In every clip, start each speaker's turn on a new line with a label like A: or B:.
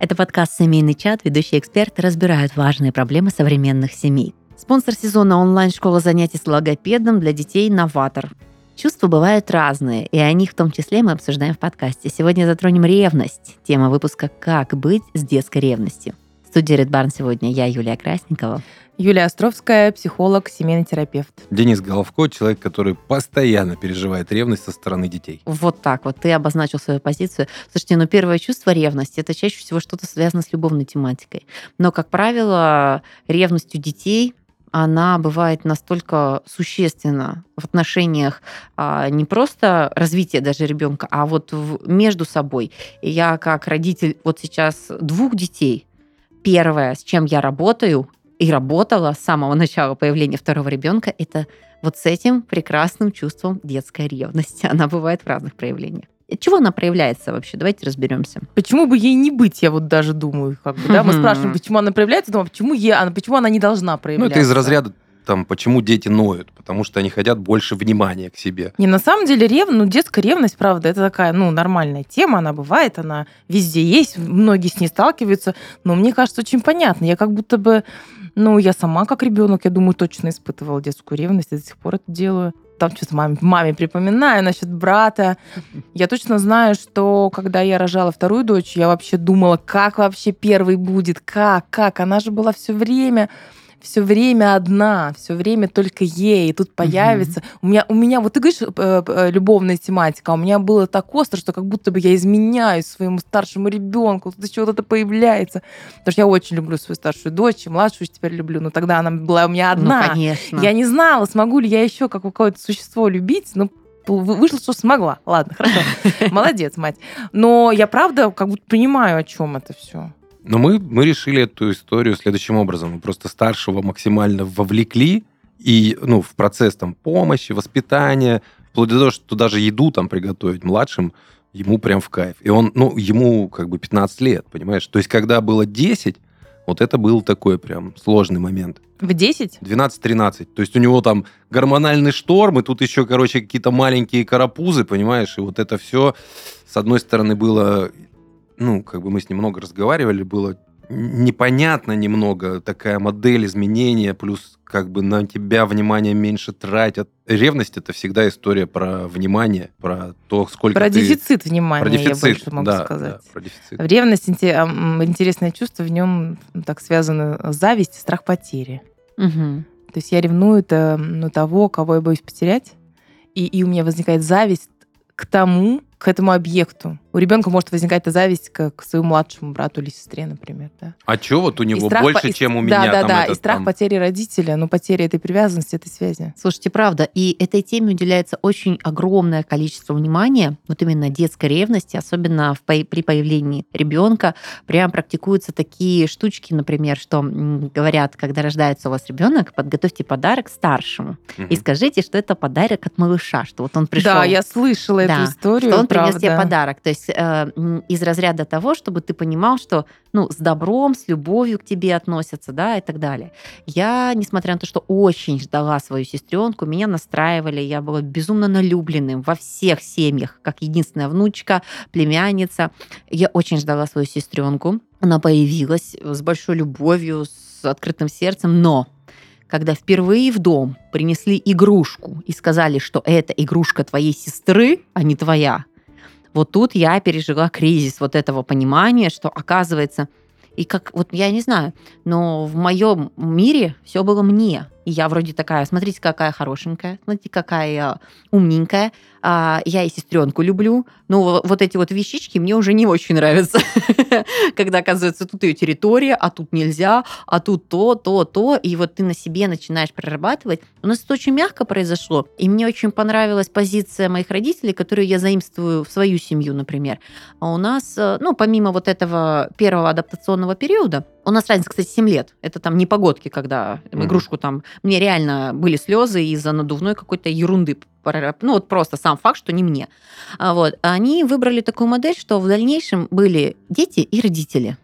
A: Это подкаст «Семейный чат». Ведущие эксперты разбирают важные проблемы современных семей. Спонсор сезона онлайн-школа занятий с логопедом для детей «Новатор». Чувства бывают разные, и о них в том числе мы обсуждаем в подкасте. Сегодня затронем ревность. Тема выпуска «Как быть с детской ревностью». В студии Red Barn сегодня я, Юлия Красникова.
B: Юлия Островская, психолог, семейный терапевт.
C: Денис Головко, человек, который постоянно переживает ревность со стороны детей.
A: Вот так вот, ты обозначил свою позицию. Слушайте, ну первое чувство ревности, это чаще всего что-то связано с любовной тематикой. Но, как правило, ревность у детей она бывает настолько существенна в отношениях а, не просто развития даже ребенка, а вот в, между собой. И я как родитель вот сейчас двух детей, первое, с чем я работаю и работала с самого начала появления второго ребенка, это вот с этим прекрасным чувством детской ревности. Она бывает в разных проявлениях. Чего она проявляется вообще? Давайте разберемся.
B: Почему бы ей не быть, я вот даже думаю. Как бы, да? Мы спрашиваем, почему она проявляется, думаю, почему, ей, она, почему она не должна проявляться?
C: Ну, это из разряда там, почему дети ноют, потому что они хотят больше внимания к себе.
B: Не, на самом деле, рев... ну, детская ревность, правда, это такая, ну, нормальная тема, она бывает, она везде есть, многие с ней сталкиваются, но мне кажется, очень понятно. Я как будто бы, ну, я сама как ребенок, я думаю, точно испытывала детскую ревность, и до сих пор это делаю там что-то маме, маме припоминаю насчет брата. Я точно знаю, что когда я рожала вторую дочь, я вообще думала, как вообще первый будет, как, как. Она же была все время все время одна, все время только ей, и тут появится. Угу. У меня, у меня, вот ты говоришь, э, э, любовная тематика, а у меня было так остро, что как будто бы я изменяюсь своему старшему ребенку, тут еще вот это появляется. Потому что я очень люблю свою старшую дочь, и младшую теперь люблю, но тогда она была у меня одна.
A: Ну, конечно.
B: Я не знала, смогу ли я еще как какое-то существо любить, но вышло, что смогла. Ладно, хорошо. Молодец, мать. Но я правда как будто понимаю, о чем это все.
C: Но мы, мы решили эту историю следующим образом. Мы просто старшего максимально вовлекли и, ну, в процесс там помощи, воспитания, вплоть до того, что даже еду там приготовить младшим, ему прям в кайф. И он, ну, ему как бы 15 лет, понимаешь? То есть, когда было 10, вот это был такой прям сложный момент.
B: В 10?
C: 12-13. То есть у него там гормональный шторм, и тут еще, короче, какие-то маленькие карапузы, понимаешь? И вот это все, с одной стороны, было ну, как бы мы с ним много разговаривали, было непонятно немного такая модель изменения, плюс как бы на тебя внимание меньше тратят. Ревность это всегда история про внимание, про то, сколько
B: Про
C: ты...
B: дефицит внимания,
C: про дефицит,
B: я больше могу
C: да,
B: сказать.
C: Да, про дефицит.
B: Ревность интересное чувство, в нем так связано зависть и страх потери.
A: Угу.
B: То есть я ревную это на того, кого я боюсь потерять, и, и у меня возникает зависть к тому, к этому объекту. У ребенка может возникать эта зависть к, к своему младшему брату или сестре, например. Да.
C: А что вот у него
B: страх
C: больше,
B: по...
C: чем у
B: да,
C: меня?
B: Да,
C: там
B: да,
C: этот,
B: и страх
C: там...
B: потери родителя, ну, потери этой привязанности, этой связи.
A: Слушайте, правда, и этой теме уделяется очень огромное количество внимания, вот именно детской ревности, особенно в, при появлении ребенка. Прям практикуются такие штучки, например, что говорят, когда рождается у вас ребенок, подготовьте подарок старшему угу. и скажите, что это подарок от малыша, что вот он пришел.
B: Да, я слышала да, эту историю.
A: Что он
B: правда.
A: принес тебе подарок. То есть э, из разряда того, чтобы ты понимал, что ну, с добром, с любовью к тебе относятся, да, и так далее. Я, несмотря на то, что очень ждала свою сестренку, меня настраивали, я была безумно налюбленным во всех семьях, как единственная внучка, племянница. Я очень ждала свою сестренку. Она появилась с большой любовью, с открытым сердцем, но когда впервые в дом принесли игрушку и сказали, что это игрушка твоей сестры, а не твоя, вот тут я пережила кризис вот этого понимания, что оказывается, и как, вот я не знаю, но в моем мире все было мне. И я вроде такая, смотрите, какая хорошенькая, смотрите, какая умненькая. А, я и сестренку люблю. Но вот эти вот вещички мне уже не очень нравятся. Когда, оказывается, тут ее территория, а тут нельзя, а тут то, то, то. И вот ты на себе начинаешь прорабатывать. У нас это очень мягко произошло. И мне очень понравилась позиция моих родителей, которую я заимствую в свою семью, например. А у нас, э, ну, помимо вот этого первого адаптационного периода, у нас разница, кстати, 7 лет. Это там не погодки, когда mm-hmm. игрушку там... Мне реально были слезы из-за надувной какой-то ерунды. Ну, вот просто сам факт, что не мне. А вот. Они выбрали такую модель, что в дальнейшем были дети и родители.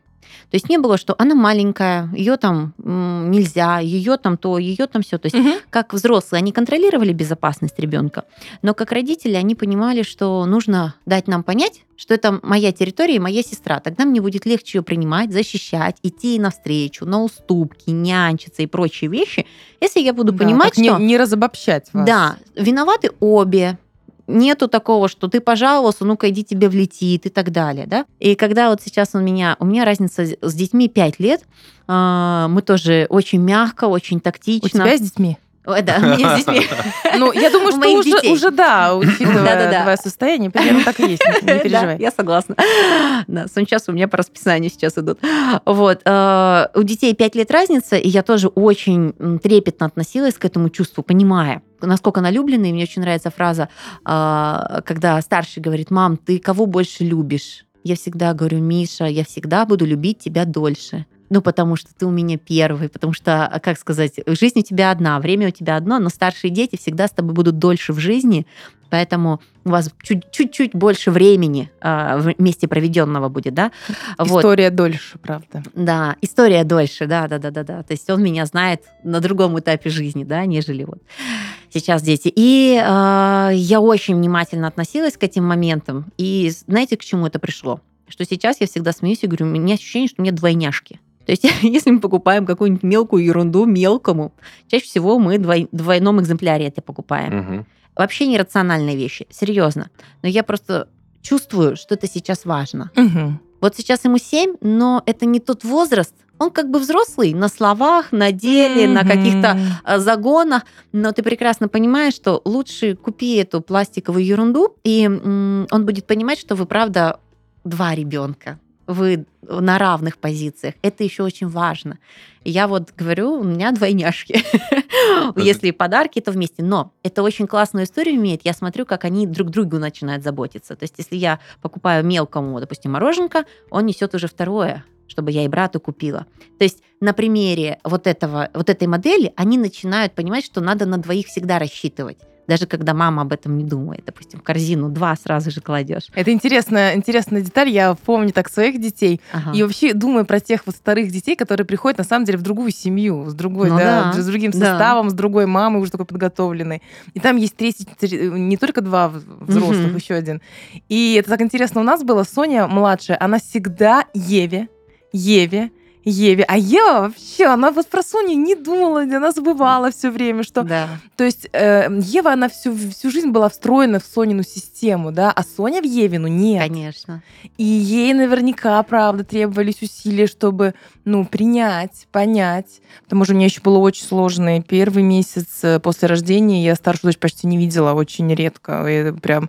A: То есть не было, что она маленькая, ее там нельзя, ее там то, ее там все. То есть
B: Мгм.
A: как взрослые, они контролировали безопасность ребенка, но как родители они понимали, что нужно дать нам понять, что это моя территория и моя сестра. Тогда мне будет легче ее принимать, защищать, идти навстречу, на уступки, нянчиться и прочие вещи, если я буду
B: Да,
A: понимать,
B: так не-
A: что...
B: не, разобобщать вас.
A: Да, виноваты обе. Нету такого, что ты пожаловался, ну-ка иди тебе влетит и так далее, да. И когда вот сейчас у меня, у меня разница с детьми 5 лет, а, мы тоже очень мягко, очень
B: У
A: тактично.
B: тебя с детьми?
A: Ой, да, у меня с детьми.
B: Ну, я думаю,
A: У
B: что уже,
A: детей.
B: уже да, учитывая
A: Да-да-да.
B: твое состояние, примерно так и есть, не,
A: Да,
B: переживай.
A: я согласна. Да, сейчас у меня по расписанию сейчас идут. Вот. э, У детей 5 лет разница, и я тоже очень трепетно относилась к этому чувству, понимая, насколько она любленная. И мне очень нравится фраза, э, когда старший говорит, мам, ты кого больше любишь? Я всегда говорю, Миша, я всегда буду любить тебя дольше. Ну, потому что ты у меня первый, потому что, а, как сказать, жизнь у тебя одна, время у тебя одно, но старшие дети всегда с тобой будут дольше в жизни, поэтому у вас чуть- чуть-чуть больше времени а, вместе проведенного будет, да? Вот.
B: История дольше, правда.
A: Да, история дольше, да, да, да, да, да. То есть он меня знает на другом этапе жизни, да, нежели вот сейчас дети. И э, я очень внимательно относилась к этим моментам. И знаете, к чему это пришло? Что сейчас я всегда смеюсь и говорю, у меня ощущение, что у меня двойняшки. То есть, если мы покупаем какую-нибудь мелкую ерунду мелкому, чаще всего мы двой- в двойном экземпляре это покупаем.
C: Мгм.
A: Вообще нерациональные вещи, серьезно. Но я просто чувствую, что это сейчас важно.
B: Мгм.
A: Вот сейчас ему 7, но это не тот возраст. Он как бы взрослый на словах, на деле, на
B: Мгм.
A: каких-то а, загонах, но ты прекрасно понимаешь, что лучше купи эту пластиковую ерунду, и он будет понимать, что вы, правда, два ребенка. Вы на равных позициях. Это еще очень важно. Я вот говорю, у меня двойняшки. Если подарки, то вместе. Но это очень классную историю имеет. Я смотрю, как они друг другу начинают заботиться. То есть, если я покупаю мелкому, допустим, мороженка, он несет уже второе чтобы я и брату купила. То есть на примере вот, этого, вот этой модели они начинают понимать, что надо на двоих всегда рассчитывать. Даже когда мама об этом не думает. Допустим, в корзину два сразу же кладешь.
B: Это интересная, интересная деталь. Я помню так своих детей.
A: Ага.
B: И вообще думаю про тех вот вторых детей, которые приходят на самом деле в другую семью, с другой,
A: Ну
B: да,
A: да,
B: с другим
A: да.
B: составом, с другой мамой уже такой подготовленной. И там есть третий, тр- не только два взрослых,
A: Мгм.
B: еще один. И это так интересно. У нас была Соня младшая, она всегда Еве, Еве, Еве. А Ева вообще, она вот про Соню не думала, она забывала все время, что
A: Да.
B: то есть э, Ева, она всю, всю жизнь была встроена в Сонину систему, да, а Соня в Евину нет.
A: Конечно.
B: И ей наверняка, правда, требовались усилия, чтобы, ну, принять, понять. Потому что у меня еще было очень сложный первый месяц э, после рождения. Я старшую дочь почти не видела, очень редко. И прям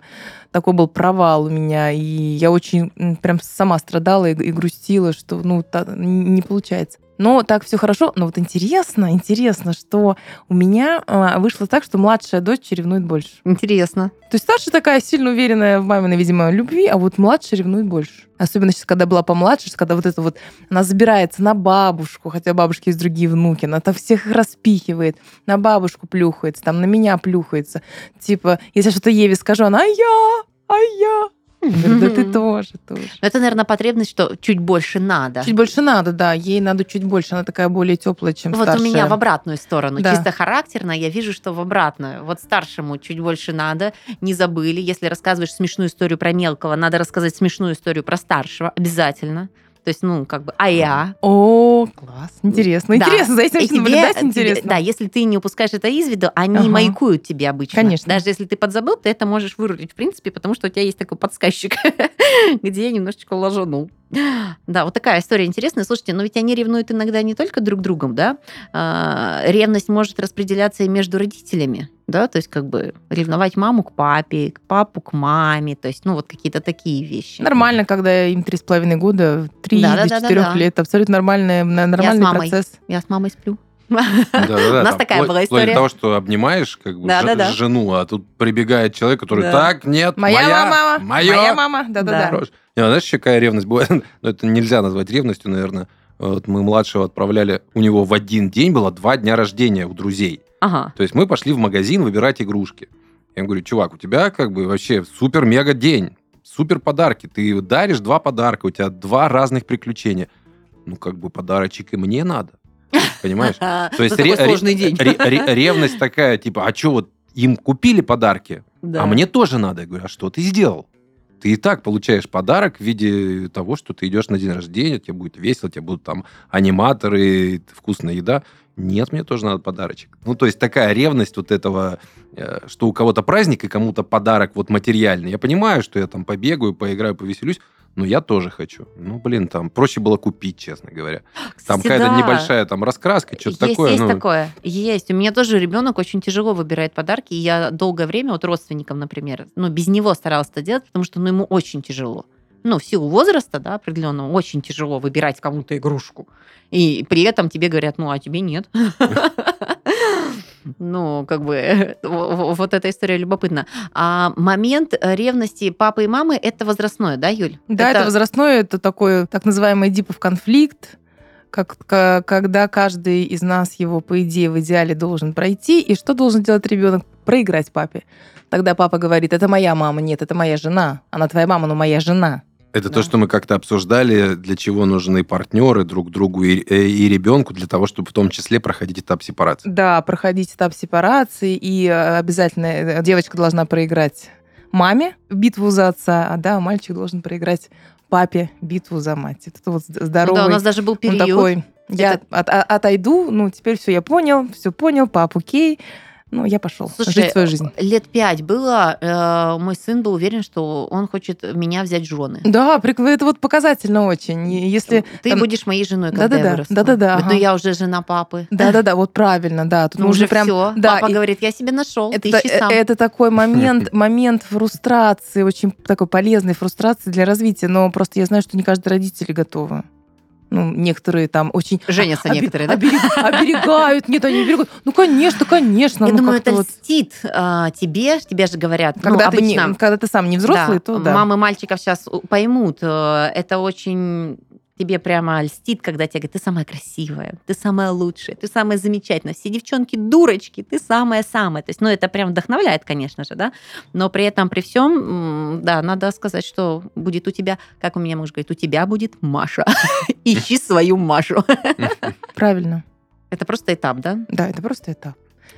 B: такой был провал у меня. И я очень прям сама страдала и, и грустила, что, ну, та- не получается. Но так все хорошо. Но вот интересно, интересно, что у меня а, вышло так, что младшая дочь ревнует больше.
A: Интересно.
B: То есть старшая такая сильно уверенная в маминой, видимо, любви, а вот младшая ревнует больше. Особенно сейчас, когда была помладше, когда вот это вот, она забирается на бабушку, хотя бабушки есть другие внуки, она там всех их распихивает, на бабушку плюхается, там на меня плюхается. Типа, если я что-то Еве скажу, она, а я, а я. Да ты тоже, тоже.
A: Это, наверное, потребность, что чуть больше надо.
B: Чуть больше надо, да, ей надо чуть больше, она такая более теплая, чем
A: Вот
B: старшая.
A: у меня в обратную сторону.
B: Да.
A: Чисто характерно я вижу, что в обратную. Вот старшему чуть больше надо, не забыли. Если рассказываешь смешную историю про мелкого, надо рассказать смешную историю про старшего обязательно. То есть, ну, как бы, а я?
B: О, класс, интересно.
A: Да.
B: Интересно, за этим
A: И
B: очень наблюдать
A: тебе-
B: интересно.
A: Да, если ты не упускаешь это из виду, они
B: Ага.
A: маякуют тебе обычно.
B: Конечно.
A: Даже если ты подзабыл, ты это можешь вырулить, в принципе, потому что у тебя есть такой подсказчик, где я немножечко ложанул. Да, вот такая история интересная. Слушайте, но ведь они ревнуют иногда не только друг другом, да? А, Ревность может распределяться и между родителями, да? То есть как бы ревновать маму к папе, к папу к маме, то есть, ну, вот какие-то такие вещи.
B: Нормально, когда им три с половиной года, три
A: Да,
B: до
A: да, да,
B: четырех
A: да.
B: лет. Абсолютно нормальный, нормальный
A: мамой.
B: процесс.
A: Я с мамой сплю.
C: Да-да-да,
A: У нас такая была история.
C: того, что обнимаешь как бы жену, а тут прибегает человек, который так, нет,
B: Моя, мама,
C: моё».
B: моя мама, да-да-да.
C: А знаешь, еще какая ревность бывает? Ну, это нельзя назвать ревностью, наверное. Вот мы младшего отправляли, у него в один день было два дня рождения у друзей.
A: Ага.
C: То есть мы пошли в магазин выбирать игрушки. Я говорю, чувак, у тебя как бы вообще супер-мега день, супер подарки. Ты даришь два подарка, у тебя два разных приключения. ну, как бы подарочек и мне надо. Понимаешь?
A: То
C: есть ре- ревность такая, типа, а что вот им купили подарки,
A: Да.
C: а мне тоже надо. Я говорю, а что ты сделал? Ты и так получаешь подарок в виде того, что ты идешь на день рождения, тебе будет весело, тебе будут там аниматоры, вкусная еда. Нет, мне тоже надо подарочек. Ну, то есть такая ревность вот этого, э, что у кого-то праздник и кому-то подарок вот материальный. Я понимаю, что я там побегаю, поиграю, повеселюсь, но я тоже хочу. Ну, блин, там проще было купить, честно говоря. Там
A: Кстати,
C: какая-то
A: да.
C: небольшая там раскраска, что-то такое.
A: Есть
C: ну,
A: такое, есть. У меня тоже ребенок очень тяжело выбирает подарки. И я долгое время, вот родственникам, например, ну, без него старалась это делать, потому что ну, ему очень тяжело. Ну, в силу возраста, да, определенного, очень тяжело выбирать кому-то игрушку. И при этом тебе говорят, ну, а тебе нет. Ну, как бы, вот эта история любопытна. А момент ревности папы и мамы – это возрастное, да, Юль?
B: Да, это, возрастное, это такой так называемый дипов конфликт, как, ка- когда каждый из нас его, по идее, в идеале должен пройти. И что должен делать ребенок? Проиграть папе. Тогда папа говорит, это моя мама, нет, это моя жена. Она твоя мама, но моя жена.
C: Это
A: Да.
C: то, что мы как-то обсуждали, для чего нужны партнеры друг другу и, э, и ребенку, для того, чтобы в том числе проходить этап сепарации.
B: Да, проходить этап сепарации, и э, обязательно э, девочка должна проиграть маме битву за отца, а да, мальчик должен проиграть папе битву за мать. Это вот
A: Ну
B: здоровый...
A: да, у нас даже был
B: он
A: период.
B: такой, я
A: Это-
B: от- а- отойду, ну, теперь все, я понял, все понял, пап, окей. Ну, я пошел
A: Слушай,
B: жить свою жизнь.
A: Лет пять было, э, мой сын был уверен, что он хочет меня взять жены.
B: Да, это вот показательно очень. Если
A: Ты
B: там-
A: будешь моей женой, когда
B: Да-да-да,
A: я вырасту.
B: да-да-да,
A: Говорит,
B: ага.
A: Ну я уже жена папы.
B: Да-да-да, вот правильно, да. Тут
A: Ну уже
B: прям...
A: все.
B: да,
A: Папа
B: и-
A: говорит, я себе нашел, ты
B: Это,
A: ищи сам.
B: э, это такой момент, момент фрустрации, очень такой полезной фрустрации для развития, но просто я знаю, что не каждый родитель готовы. Ну, некоторые там очень...
A: Женятся
B: обе-
A: некоторые, да?
B: оберег- Оберегают, нет, они берегут. Ну, конечно, конечно.
A: Я
B: ну,
A: думаю, это
B: вот,
A: льстит а, тебе, тебе же говорят. ну,
B: когда, ты не-
A: обычно,
B: когда ты сам не взрослый,
A: да,
B: то да.
A: Мамы мальчиков сейчас поймут, э, это очень тебе прямо льстит, когда тебе говорят, ты самая красивая, ты самая лучшая, ты самая замечательная. Все девчонки дурочки, ты самая-самая. То есть, ну, это прям вдохновляет, конечно же, да. Но при этом, при всем, да, надо сказать, что будет у тебя, как у меня муж говорит, у тебя будет Маша. Ищи свою Машу.
B: Правильно.
A: Это просто этап, да?
B: Да, это просто этап,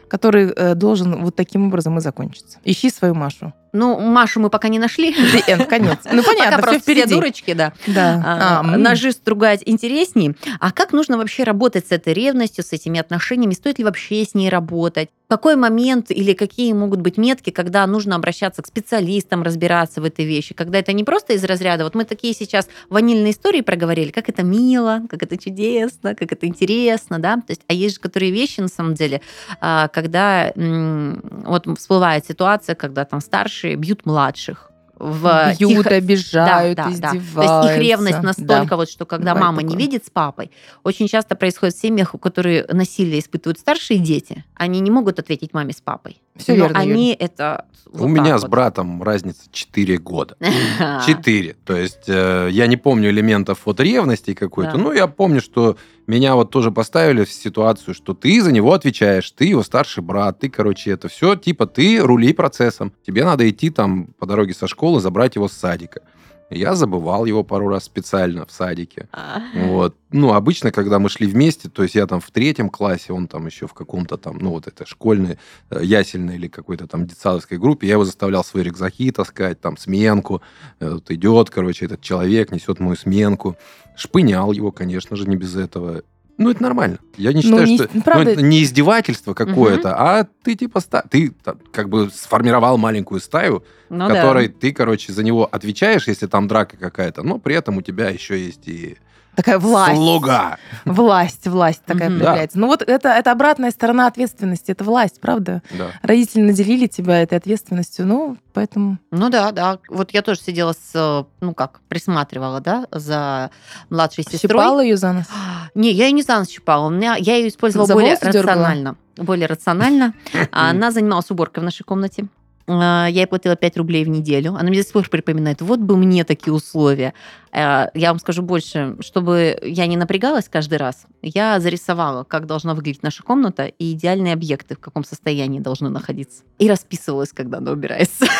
B: который э, должен вот таким образом и закончиться. Ищи свою Машу.
A: Ну, Машу мы пока не нашли.
B: The end, конец. Ну, понятно,
A: Пока
B: все
A: просто все
B: впереди.
A: дурочки, да.
B: Да.
A: А,
B: А.
A: Ножи стругать интересней. А как нужно вообще работать с этой ревностью, с этими отношениями? Стоит ли вообще с ней работать? В какой момент или какие могут быть метки, когда нужно обращаться к специалистам, разбираться в этой вещи? Когда это не просто из разряда, вот мы такие сейчас ванильные истории проговорили, как это мило, как это чудесно, как это интересно, да? То есть, а есть же которые вещи, на самом деле, а, когда вот всплывает ситуация, когда там старшие бьют младших. В
B: Бьют,
A: тихо-
B: обижают,
A: да, да, да.
B: издеваются.
A: То есть их ревность настолько
B: Да.
A: вот, что когда
B: Бывает
A: мама не
B: такое.
A: видит с папой, очень часто происходит в семьях, у которых насилие испытывают старшие дети, они не могут ответить маме с папой.
B: Всё
A: Но
B: верно,
A: они это
C: У
A: вот
C: меня
A: так
C: с
A: вот.
C: братом разница 4 года. Четыре. То есть э, я не помню элементов вот ревности какой-то.
A: Да.
C: Ну, я помню, что меня вот тоже поставили в ситуацию, что ты за него отвечаешь, ты его старший брат, ты, короче, это все, типа, ты рули процессом. Тебе надо идти там по дороге со школы, забрать его с садика. Я забывал его пару раз специально в садике.
A: А.
C: Вот. Ну, обычно, когда мы шли вместе, то есть я там в третьем классе, он там еще в каком-то там, ну, вот это школьной, э, ясельной или какой-то там детсадовской группе, я его заставлял свои рюкзаки таскать, там, сменку. Э, Вот идет, короче, этот человек, несет мою сменку. Шпынял его, конечно же, не без этого. Ну, это нормально. Я не
B: Ну,
C: считаю,
B: не-
C: что... ну,
B: правда-
C: это не издевательство какое-то, а ты типа... ста- Ты как бы сформировал маленькую стаю,
A: Ну
C: в
A: да.
C: которой ты, короче, за него отвечаешь, если там драка какая-то, но при этом у тебя еще есть и
B: Такая власть.
C: слуга.
B: Власть, власть такая
A: Мгм.
B: проявляется. Ну вот это, это обратная сторона ответственности, это власть, правда?
C: Да.
B: Родители наделили тебя этой ответственностью, ну, поэтому...
A: Ну да, да. Вот я тоже сидела с, ну как, присматривала, да, за младшей сестрой.
B: Щипала ее за нос?
A: Не, я ее не за щипала. У меня, я ее использовала
B: За
A: более
B: волосы дергала?
A: рационально. Более рационально. А Она занималась уборкой в нашей комнате. А, Я ей платила 5 рублей в неделю. Она мне до сих пор припоминает, вот бы мне такие условия. А, Я вам скажу больше, чтобы я не напрягалась каждый раз, я зарисовала, как должна выглядеть наша комната и идеальные объекты, в каком состоянии должны находиться. И расписывалась, когда она убирается.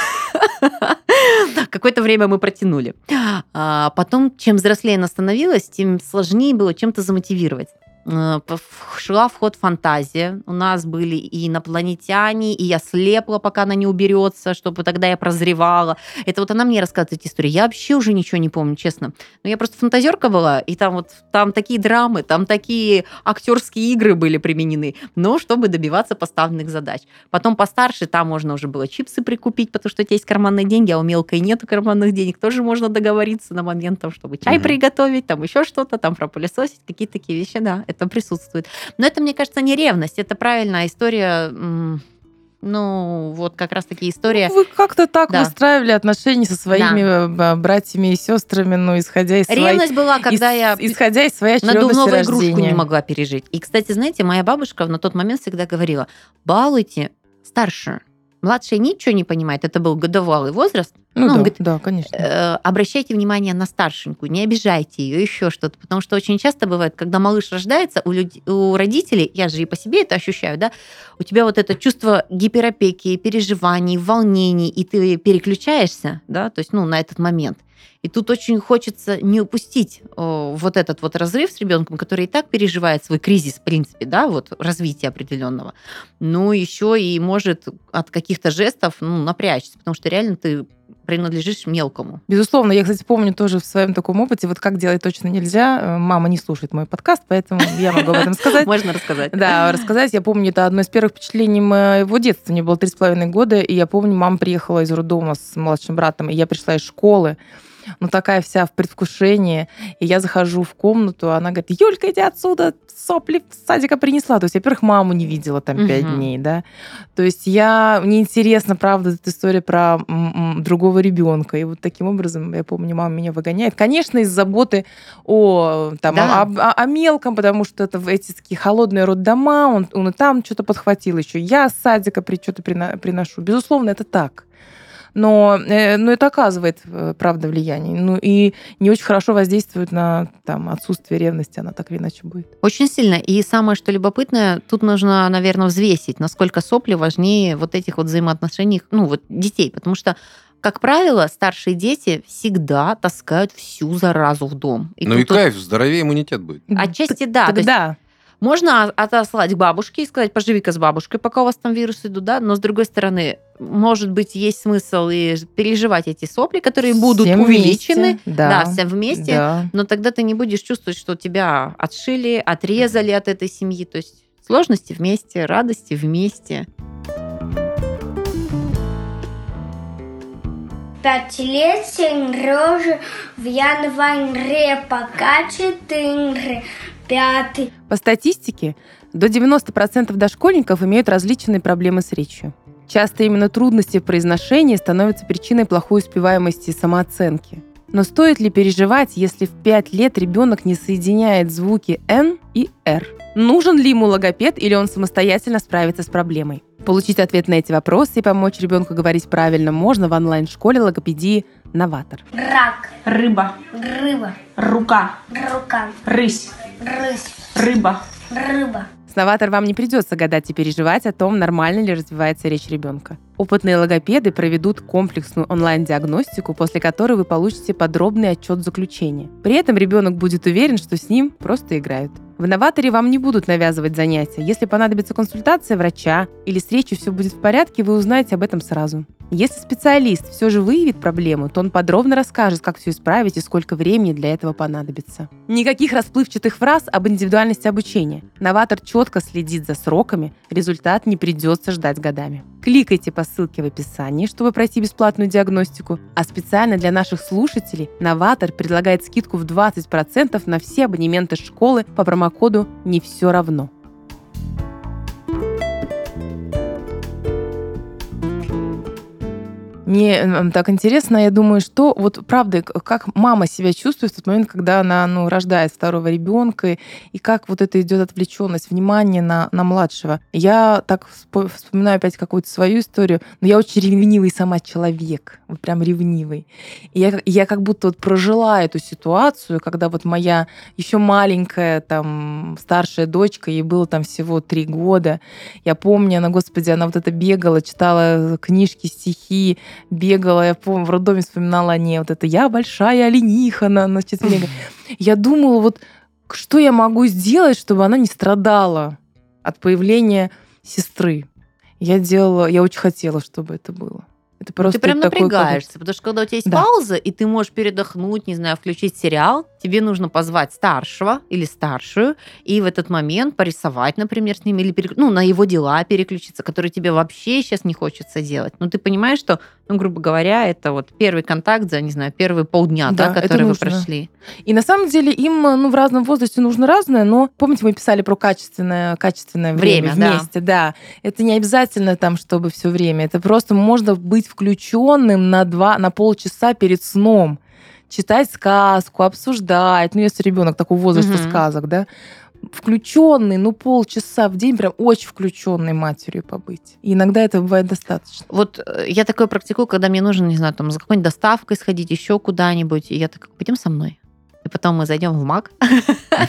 A: Какое-то время мы протянули. А потом, чем взрослее она становилась, тем сложнее было чем-то замотивировать. Э, шла в ход фантазия. У нас были и инопланетяне, и я слепла, пока она не уберется, чтобы тогда я прозревала. Это вот она мне рассказывает эти истории. Я вообще уже ничего не помню, честно. Но я просто фантазерка была, и там вот там такие драмы, там такие актерские игры были применены, но чтобы добиваться поставленных задач. Потом постарше там можно уже было чипсы прикупить, потому что у тебя есть карманные деньги, а у мелкой нету карманных денег. Тоже можно договориться на момент, там, чтобы чай угу. приготовить, там еще что-то, там пропылесосить, какие-то такие вещи, да это присутствует. Но это, мне кажется, не ревность, это правильная история ну, вот как раз таки история.
B: Ну, вы как-то так да. выстраивали отношения со своими да. братьями и сестрами, ну, исходя из
A: Ревность своей... была, когда
B: из...
A: я...
B: Исходя из своей Надувного
A: рождения. игрушку не могла пережить. И, кстати, знаете, моя бабушка на тот момент всегда говорила, балуйте старшую. Младшая ничего не понимает, это был годовалый возраст.
B: Ну, ну да, говорит, да, конечно. Э,
A: обращайте внимание на старшенькую, не обижайте ее, еще что-то. Потому что очень часто бывает, когда малыш рождается, у, люд... у родителей, я же и по себе это ощущаю, да, у тебя вот это чувство гиперопеки, переживаний, волнений, и ты переключаешься, да, то есть, ну, на этот момент. И тут очень хочется не упустить о, вот этот вот разрыв с ребенком, который и так переживает свой кризис, в принципе, да, вот развития определенного. Ну, еще и может от каких-то жестов ну, напрячься, потому что реально ты принадлежишь мелкому.
B: Безусловно, я, кстати, помню тоже в своем таком опыте, вот как делать точно нельзя. Э, мама не слушает мой подкаст, поэтому я могу об этом сказать.
A: Можно рассказать.
B: Да, рассказать. Я помню, это одно из первых впечатлений моего детства. Мне было три с половиной года, и я помню, мама приехала из роддома с младшим братом, и я пришла из школы, ну, такая вся в предвкушении. И я захожу в комнату, а она говорит, Юлька, иди отсюда, сопли с садика принесла. То есть, во-первых, маму не видела там пять угу. дней, да. То есть я... Мне интересно, правда, эта история про другого ребенка. И вот таким образом, я помню, мама меня выгоняет. Конечно, из заботы о, там, да. о, о, о мелком, потому что это эти такие холодные роддома, он, он и там что-то подхватил еще. Я с садика при, что-то приношу. Безусловно, это так но, э, но это оказывает, э, правда, влияние. Ну и не очень хорошо воздействует на там, отсутствие ревности, она так или иначе будет.
A: Очень сильно. И самое, что любопытное, тут нужно, наверное, взвесить, насколько сопли важнее вот этих вот взаимоотношений, ну вот детей, потому что как правило, старшие дети всегда таскают всю заразу в дом.
C: И ну и кайф, здоровее иммунитет будет.
A: Отчасти да.
B: Тогда.
A: Можно отослать к бабушке и сказать, поживи-ка с бабушкой, пока у вас там вирус идут, да, но с другой стороны, может быть, есть смысл и переживать эти сопли, которые будут все увеличены, вместе, да, да, все вместе, да. но тогда ты не будешь чувствовать, что тебя отшили, отрезали от этой семьи, то есть сложности вместе, радости вместе.
D: Пять лет рожи в январе, пока четыре пятый.
B: По статистике, до 90% дошкольников имеют различные проблемы с речью. Часто именно трудности в произношении становятся причиной плохой успеваемости и самооценки. Но стоит ли переживать, если в 5 лет ребенок не соединяет звуки «н» и «р»? Нужен ли ему логопед или он самостоятельно справится с проблемой? Получить ответ на эти вопросы и помочь ребенку говорить правильно можно в онлайн-школе логопедии «Новатор».
D: Рак.
E: Рыба.
D: Рыба.
E: Рука.
D: Рука. Рысь.
E: Рыба.
D: Рыба.
B: С новатор вам не придется гадать и переживать о том, нормально ли развивается речь ребенка. Опытные логопеды проведут комплексную онлайн-диагностику, после которой вы получите подробный отчет заключения. При этом ребенок будет уверен, что с ним просто играют. В новаторе вам не будут навязывать занятия. Если понадобится консультация врача или с речью все будет в порядке, вы узнаете об этом сразу. Если специалист все же выявит проблему, то он подробно расскажет, как все исправить и сколько времени для этого понадобится. Никаких расплывчатых фраз об индивидуальности обучения. Новатор четко следит за сроками, результат не придется ждать годами. Кликайте по ссылке в описании, чтобы пройти бесплатную диагностику. А специально для наших слушателей Новатор предлагает скидку в 20% на все абонементы школы по промокоду «Не все равно». Мне так интересно, я думаю, что вот правда, как мама себя чувствует в тот момент, когда она ну, рождает второго ребенка, и как вот это идет отвлеченность, внимание на, на младшего. Я так вспоминаю опять какую-то свою историю, но я очень ревнивый сама человек, вот прям ревнивый. И я, я как будто вот прожила эту ситуацию, когда вот моя еще маленькая там старшая дочка, ей было там всего три года. Я помню, она, господи, она вот это бегала, читала книжки, стихи, бегала, я помню, в роддоме вспоминала о ней, вот это «я большая олениха» на, на четвереньках. Я думала, вот что я могу сделать, чтобы она не страдала от появления сестры. Я делала, я очень хотела, чтобы это было. Это просто
A: ты прям
B: такой
A: напрягаешься, потому что когда у тебя есть
B: Да.
A: пауза, и ты можешь передохнуть, не знаю, включить сериал, тебе нужно позвать старшего или старшую, и в этот момент порисовать, например, с ним, или перек- ну, на его дела переключиться, которые тебе вообще сейчас не хочется делать. Но ты понимаешь, что, ну, грубо говоря, это вот первый контакт за, не знаю, первые полдня, да,
B: Да, это
A: которые вы прошли.
B: И на самом деле им ну, в разном возрасте нужно разное, но помните, мы писали про качественное, качественное время,
A: Время, да.
B: вместе, да. Это не обязательно там, чтобы все время. Это просто можно быть включенным на два, на полчаса перед сном. Читать сказку, обсуждать. Ну, если ребенок такого возраста
A: Мгм.
B: сказок, да. Включенный, ну, полчаса в день, прям очень включенной матерью побыть. И иногда это бывает достаточно.
A: Вот э, я такое практикую, когда мне нужно, не знаю, там за какой-нибудь доставкой сходить, еще куда-нибудь, и я так, пойдем со мной. И потом мы зайдем в МАК,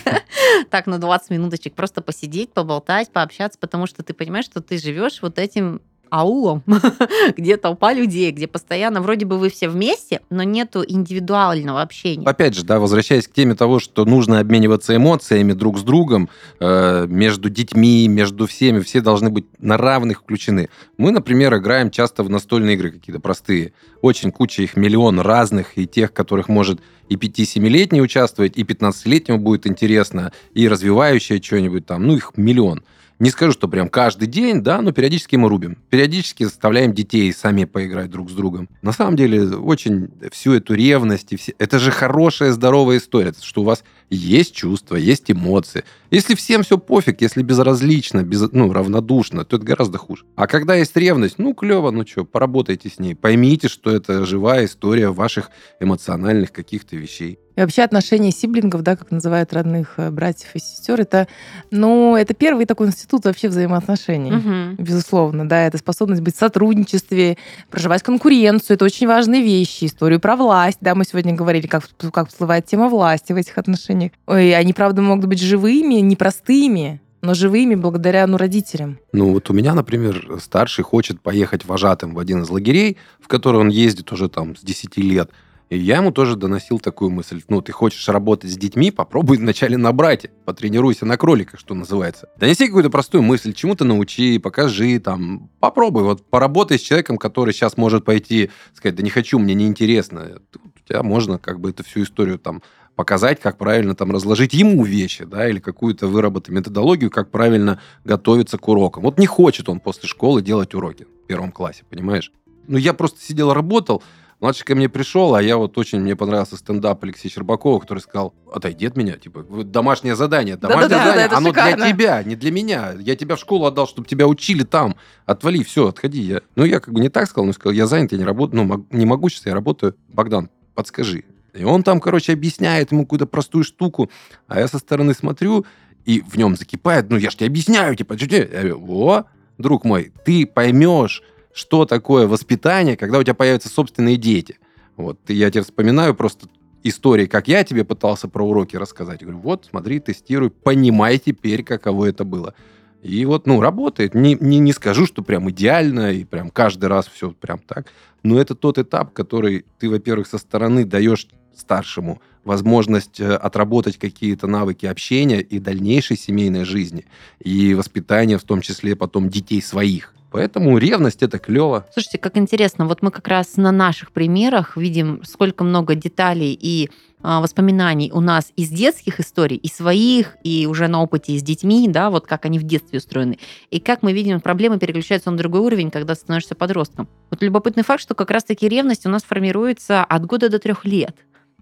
A: так на 20 минуточек просто посидеть, поболтать, пообщаться, потому что ты понимаешь, что ты живешь вот этим аулом, где толпа людей, где постоянно вроде бы вы все вместе, но нету индивидуального общения.
C: Опять же, да, возвращаясь к теме того, что нужно обмениваться эмоциями друг с другом, э, между детьми, между всеми, все должны быть на равных включены. Мы, например, играем часто в настольные игры какие-то простые. Очень куча их, миллион разных, и тех, которых может и 5-7-летний участвовать, и 15-летнему будет интересно, и развивающее что-нибудь там, ну, их миллион. Не скажу, что прям каждый день, да, но периодически мы рубим. Периодически заставляем детей сами поиграть друг с другом. На самом деле, очень всю эту ревность, и все... это же хорошая, здоровая история, что у вас есть чувства, есть эмоции. Если всем все пофиг, если безразлично, без, ну, равнодушно, то это гораздо хуже. А когда есть ревность, ну, клево, ну что, поработайте с ней. Поймите, что это живая история ваших эмоциональных каких-то вещей.
B: И вообще отношения сиблингов, да, как называют родных э, братьев и сестер, это, ну, это первый такой институт вообще взаимоотношений.
A: Мгм.
B: Безусловно, да, это способность быть в сотрудничестве, проживать конкуренцию, это очень важные вещи, историю про власть, да, мы сегодня говорили, как, как всплывает тема власти в этих отношениях. Ой, они, правда, могут быть живыми, непростыми, но живыми благодаря, ну, родителям.
C: Ну, вот у меня, например, старший хочет поехать вожатым в один из лагерей, в который он ездит уже там с 10 лет. И я ему тоже доносил такую мысль. Ну, ты хочешь работать с детьми, попробуй вначале на брате. Потренируйся на кроликах, что называется. Донеси какую-то простую мысль, чему-то научи, покажи, там, попробуй. Вот поработай с человеком, который сейчас может пойти, сказать, да не хочу, мне неинтересно. У тебя можно как бы эту всю историю там показать, как правильно там разложить ему вещи, да, или какую-то выработать методологию, как правильно готовиться к урокам. Вот не хочет он после школы делать уроки в первом классе, понимаешь? Ну, я просто сидел, работал, Младший ко мне пришел, а я вот очень, мне понравился стендап Алексея Щербакова, который сказал, отойди от меня, типа, домашнее задание, домашнее
B: Да-да-да,
C: задание,
B: это
C: оно
B: шикарно.
C: для тебя, не для меня. Я тебя в школу отдал, чтобы тебя учили там. Отвали, все, отходи. Я... Ну, я как бы не так сказал, но сказал, я занят, я не работаю, ну, не могу сейчас, я работаю. Богдан, подскажи. И он там, короче, объясняет ему какую-то простую штуку, а я со стороны смотрю, и в нем закипает, ну, я же тебе объясняю, типа, Я говорю, о, друг мой, ты поймешь, что такое воспитание, когда у тебя появятся собственные дети. Вот, я тебе вспоминаю просто истории, как я тебе пытался про уроки рассказать. Говорю, вот, смотри, тестируй, понимай теперь, каково это было. И вот, ну, работает. Не, не, не скажу, что прям идеально, и прям каждый раз все прям так. Но это тот этап, который ты, во-первых, со стороны даешь старшему возможность э, отработать какие-то навыки общения и дальнейшей семейной жизни, и воспитания, в том числе потом детей своих. Поэтому ревность это клево.
A: Слушайте, как интересно, вот мы как раз на наших примерах видим, сколько много деталей и а, воспоминаний у нас из детских историй, и своих, и уже на опыте с детьми, да, вот как они в детстве устроены. И как мы видим, проблемы переключаются на другой уровень, когда становишься подростком. Вот любопытный факт, что как раз-таки ревность у нас формируется от года до трех лет.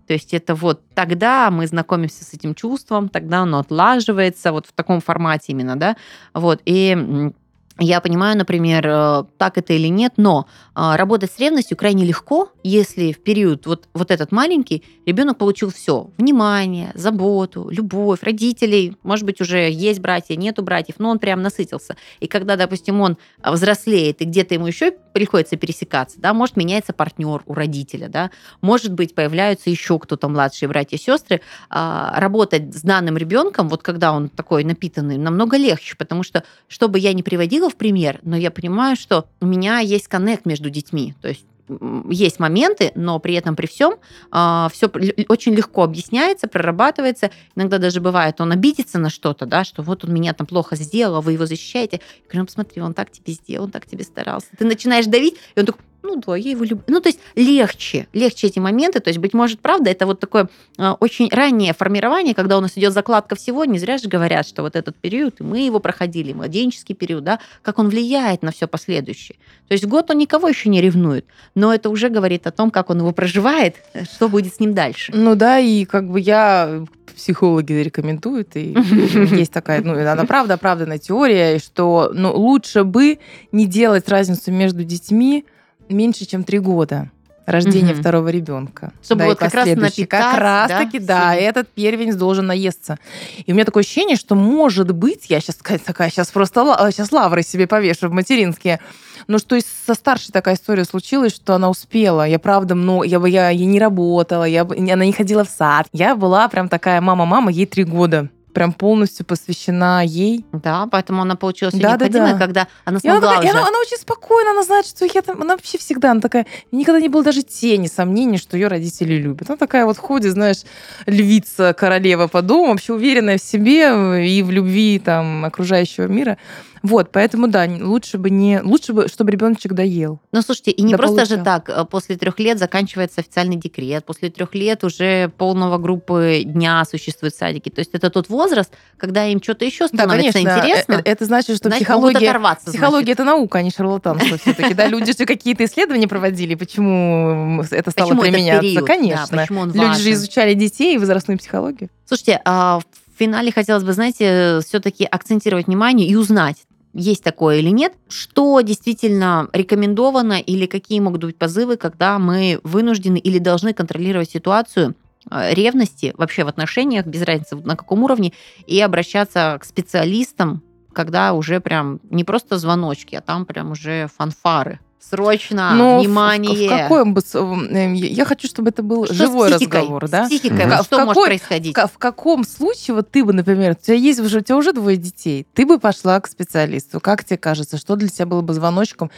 A: То есть это вот тогда мы знакомимся с этим чувством, тогда оно отлаживается вот в таком формате именно, да, вот, и я понимаю, например, э, так это или нет, но а, работать с ревностью крайне легко, если в период вот, вот этот маленький ребенок получил все. Внимание, заботу, любовь, родителей. Может быть, уже есть братья, нету братьев, но он прям насытился. И когда, допустим, он а, взрослеет, и где-то ему еще приходится пересекаться, да, может, меняется партнер у родителя, да, может быть, появляются еще кто-то младшие братья и сестры, а, работать с данным ребенком, вот когда он такой напитанный, намного легче, потому что, что бы я ни приводила в пример, но я понимаю, что у меня есть коннект между детьми, то есть есть моменты, но при этом при всем все очень легко объясняется, прорабатывается. Иногда даже бывает, он обидится на что-то, да, что вот он меня там плохо сделал, а вы его защищаете. Я говорю, ну посмотри, он так тебе сделал, он так тебе старался. Ты начинаешь давить, и он такой, ну да, я его люблю. Ну, то есть легче, легче эти моменты. То есть, быть может, правда, это вот такое э, очень раннее формирование, когда у нас идет закладка всего. Не зря же говорят, что вот этот период, и мы его проходили, младенческий период, да, как он влияет на все последующее. То есть год он никого еще не ревнует, но это уже говорит о том, как он его проживает, что будет с ним дальше.
B: Ну да, и как бы я психологи рекомендуют, и есть такая, ну, она правда оправданная теория, что ну, лучше бы не делать разницу между детьми, меньше, чем три года рождения угу. второго ребенка.
A: Чтобы
B: да,
A: вот как раз напитаться,
B: Как раз да, таки, да, всем. этот первенец должен наесться. И у меня такое ощущение, что может быть, я сейчас такая, сейчас просто сейчас лавры себе повешу в материнские, но что со старшей такая история случилась, что она успела. Я правда, ну, я бы я, я не работала, я, она не ходила в сад. Я была прям такая мама-мама, ей три года прям полностью посвящена ей.
A: Да, поэтому она получилась да, необходимой, да, да. когда она смогла
B: и она,
A: уже...
B: И она, она очень спокойна, она знает, что я там... Она вообще всегда, она такая... Никогда не было даже тени сомнений, что ее родители любят. Она такая вот ходит, знаешь, львица, королева по дому, вообще уверенная в себе и в любви там окружающего мира. Вот, поэтому да, лучше бы не, лучше бы, чтобы ребеночек доел.
A: Ну слушайте, и не да просто получал. же так, э, после трех лет заканчивается официальный декрет, после трех лет уже полного группы дня существуют садики. То есть это тот возраст, когда им что-то еще становится да, конечно. интересно.
B: Это, это значит, что значит, психология, психология значит. это наука, а не шарлатанство все-таки. Да, люди же какие-то исследования проводили, почему это стало почему применяться. Конечно. Люди же изучали детей и возрастную психологию.
A: Слушайте, а в финале хотелось бы, знаете, все-таки акцентировать внимание и узнать, есть такое или нет, что действительно рекомендовано или какие могут быть позывы, когда мы вынуждены или должны контролировать ситуацию э, ревности вообще в отношениях, без разницы на каком уровне, и обращаться к специалистам, когда уже прям не просто звоночки, а там прям уже фанфары Срочно, Но внимание.
B: В, в каком бы... Эм, я хочу, чтобы это был что живой разговор, да?
A: С психикой, mm-hmm. что в может какой, происходить?
B: В, в каком случае, вот ты бы, например, у тебя есть уже, у тебя уже двое детей, ты бы пошла к специалисту. Как тебе кажется, что для тебя было бы звоночком?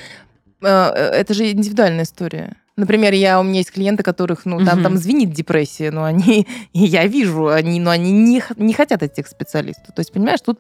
B: Э, э, это же индивидуальная история. Например, я, у меня есть клиенты, которых, ну, там, угу. там звенит депрессия, но они, я вижу, они, но они не, не хотят идти к специалисту. То есть, понимаешь, тут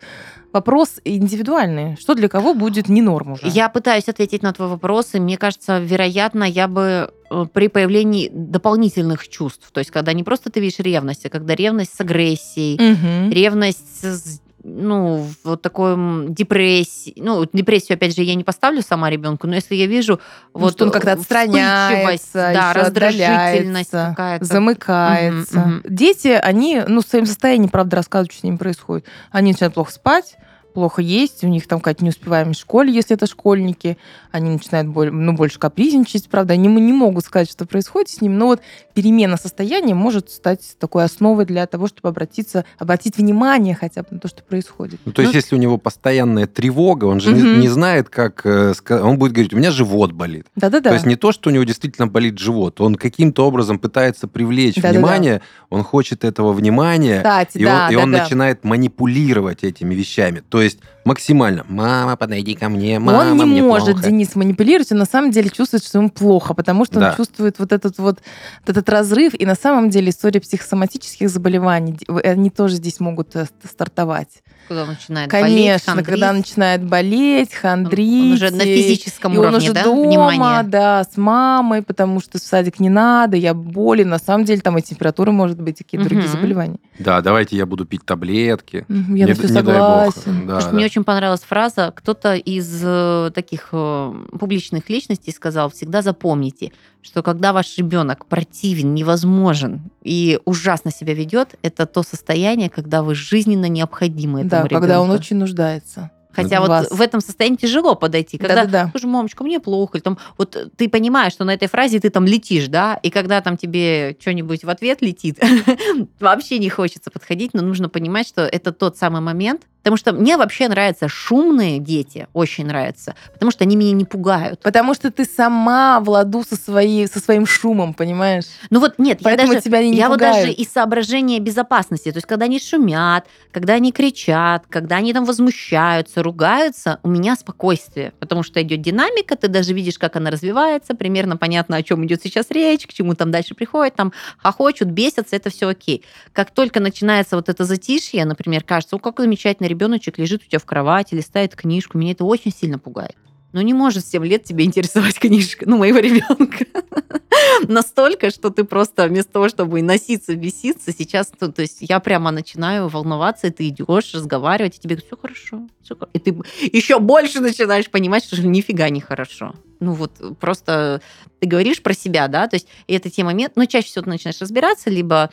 B: вопрос индивидуальный. Что для кого будет не норм уже?
A: Я пытаюсь ответить на твой вопрос, и мне кажется, вероятно, я бы э, при появлении дополнительных чувств, то есть когда не просто ты видишь ревность, а когда ревность с агрессией, угу. ревность с ну, вот такой депрессии. Ну, депрессию, опять же, я не поставлю сама ребенку, но если я вижу
B: ну, вот что он как-то отстраняется, да, раздражительность какая-то. замыкается. Угу, угу. Дети, они, ну, в своем состоянии, правда, рассказывают, что с ними происходит. Они начинают плохо спать, плохо есть, у них там какая-то неуспеваемость в школе, если это школьники, они начинают боль, ну, больше капризничать, правда, они не могут сказать, что происходит с ним, но вот перемена состояния может стать такой основой для того, чтобы обратиться, обратить внимание хотя бы на то, что происходит.
C: Ну, то есть, ну, если у него постоянная тревога, он же угу. не, не знает, как... Э, он будет говорить, у меня живот болит.
B: Да-да-да.
C: То есть не то, что у него действительно болит живот, он каким-то образом пытается привлечь Да-да-да. внимание, он хочет этого внимания, Кстати, и да, он, и он начинает манипулировать этими вещами. То есть максимально. Мама, подойди ко мне, мама,
B: Он не
C: мне
B: может,
C: плохо.
B: Денис, манипулировать, он на самом деле чувствует, что ему плохо, потому что да. он чувствует вот этот вот этот разрыв. И на самом деле история психосоматических заболеваний, они тоже здесь могут э, стартовать.
A: Когда он начинает
B: Конечно,
A: болеть,
B: когда начинает болеть, хандрить.
A: Он уже на физическом
B: и
A: уровне,
B: он уже
A: да,
B: дома,
A: внимание.
B: да, с мамой, потому что в садик не надо, я болен. На самом деле там и температура может быть, и какие-то угу. другие заболевания.
C: Да, давайте я буду пить таблетки.
B: Я не, на все согласен.
A: Да, да. Мне очень понравилась фраза, кто-то из э, таких э, публичных личностей сказал, всегда запомните, что когда ваш ребенок противен, невозможен и ужасно себя ведет, это то состояние, когда вы жизненно необходимы этому
B: да,
A: ребенку.
B: когда он очень нуждается.
A: Хотя вот в этом состоянии тяжело подойти. Когда, да, да, мамочка, мне плохо. Или, там, вот ты понимаешь, что на этой фразе ты там летишь, да, и когда там тебе что-нибудь в ответ летит, вообще не хочется подходить, но нужно понимать, что это тот самый момент, Потому что мне вообще нравятся шумные дети, очень нравятся, потому что они меня не пугают.
B: Потому что ты сама в ладу со, своей, со своим шумом, понимаешь?
A: Ну вот нет, я
B: Поэтому
A: даже,
B: тебя не
A: я вот даже из соображения безопасности, то есть когда они шумят, когда они кричат, когда они там возмущаются, ругаются, у меня спокойствие, потому что идет динамика, ты даже видишь, как она развивается, примерно понятно, о чем идет сейчас речь, к чему там дальше приходит, там хохочут, бесятся, это все окей. Как только начинается вот это затишье, например, кажется, о, какой замечательный ребеночек лежит у тебя в кровати, листает книжку, меня это очень сильно пугает. Ну, не может в 7 лет тебя интересовать книжка, ну, моего ребенка. Настолько, что ты просто вместо того, чтобы носиться, беситься, сейчас, ну, то есть я прямо начинаю волноваться, и ты идешь разговаривать, и тебе все хорошо, всё хо-». И ты еще больше начинаешь понимать, что же нифига не хорошо. Ну вот просто ты говоришь про себя, да, то есть это те моменты, ну чаще всего ты начинаешь разбираться, либо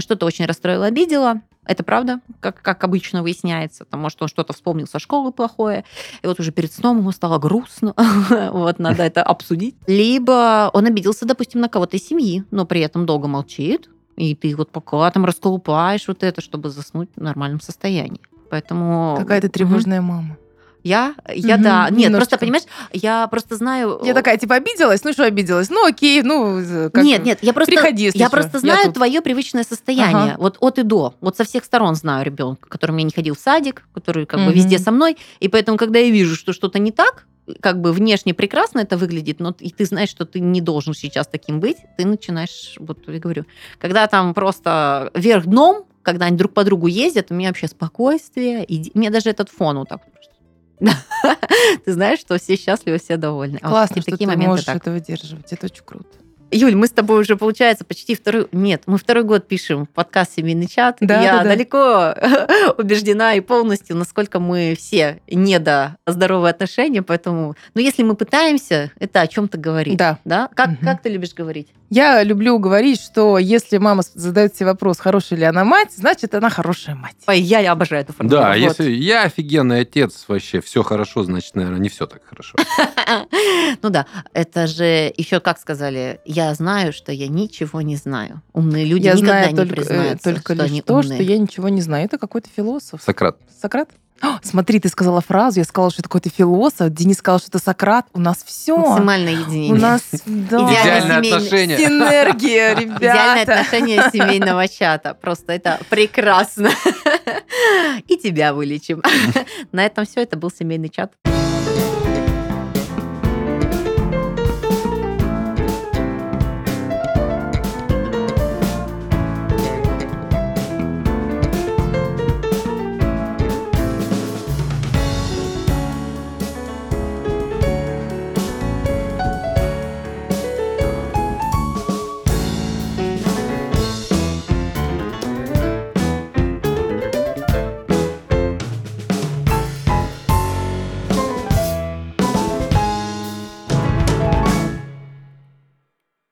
A: что-то очень расстроило, обидело, это правда, как, как обычно выясняется. Там, может, он что-то вспомнил со школы плохое, и вот уже перед сном ему стало грустно. вот, надо это обсудить. Либо он обиделся, допустим, на кого-то из семьи, но при этом долго молчит, и ты вот пока там расколупаешь вот это, чтобы заснуть в нормальном состоянии. Поэтому...
B: Какая ты
A: Мгм.
B: тревожная мама.
A: Я? Я, да. Нет,
B: немножечко.
A: просто, понимаешь, я просто знаю...
B: Я такая, типа, обиделась? Ну что обиделась? Ну окей, ну... э, как-
A: Нет, нет, я просто,
B: Приходи, если
A: я
B: что,
A: просто
B: я
A: знаю
B: тут.
A: твое привычное состояние.
B: Ага.
A: Вот от и до. Вот со всех сторон знаю ребенка, который меня не ходил в садик, который как бы
B: Мгм.
A: везде со мной. И поэтому, когда я вижу, что что-то не так, как бы внешне прекрасно это выглядит, но и ты знаешь, что ты не должен сейчас таким быть, ты начинаешь, вот я говорю, когда там просто вверх дном, когда они друг по другу ездят, у меня вообще спокойствие, и мне даже этот фон вот так. Ты знаешь, что все счастливы, все довольны. А вот
B: Классно, что
A: такие
B: ты
A: моменты
B: можешь
A: так.
B: это выдерживать. Это очень круто.
A: Юль, мы с тобой уже, получается, почти второй... Нет, мы второй год пишем подкаст «Семейный чат».
B: Да,
A: Я
B: да, да.
A: далеко убеждена и полностью, насколько мы все не до здоровые отношения, поэтому... Но если мы пытаемся, это о чем-то говорит.
B: Да.
A: Да? Как,
B: Мгм.
A: как ты любишь говорить?
B: Я люблю говорить, что если мама задает себе вопрос, хорошая ли она мать, значит, она хорошая мать.
A: Ой, я, я обожаю эту
C: Да,
A: формулировку.
C: если я офигенный отец, вообще все хорошо, значит, наверное, не все так хорошо.
A: Ну да, это же еще, как сказали, я знаю, что я ничего не знаю. Умные люди
B: я
A: никогда
B: знаю
A: не
B: только, э,
A: признаются,
B: только
A: что
B: лишь
A: они
B: то,
A: умные.
B: что я ничего не знаю. Это какой-то философ.
C: Сократ.
B: Сократ? О, смотри, ты сказала фразу, я сказала, что это какой-то философ, Денис сказал, что это Сократ. У нас все.
A: Максимальное единение.
B: У нас да.
A: Идеальное семейное-
C: отношения.
B: синергия,
A: Идеальное
B: ребята.
A: отношение семейного чата. Просто это прекрасно. И тебя вылечим. На этом все. Это был семейный чат.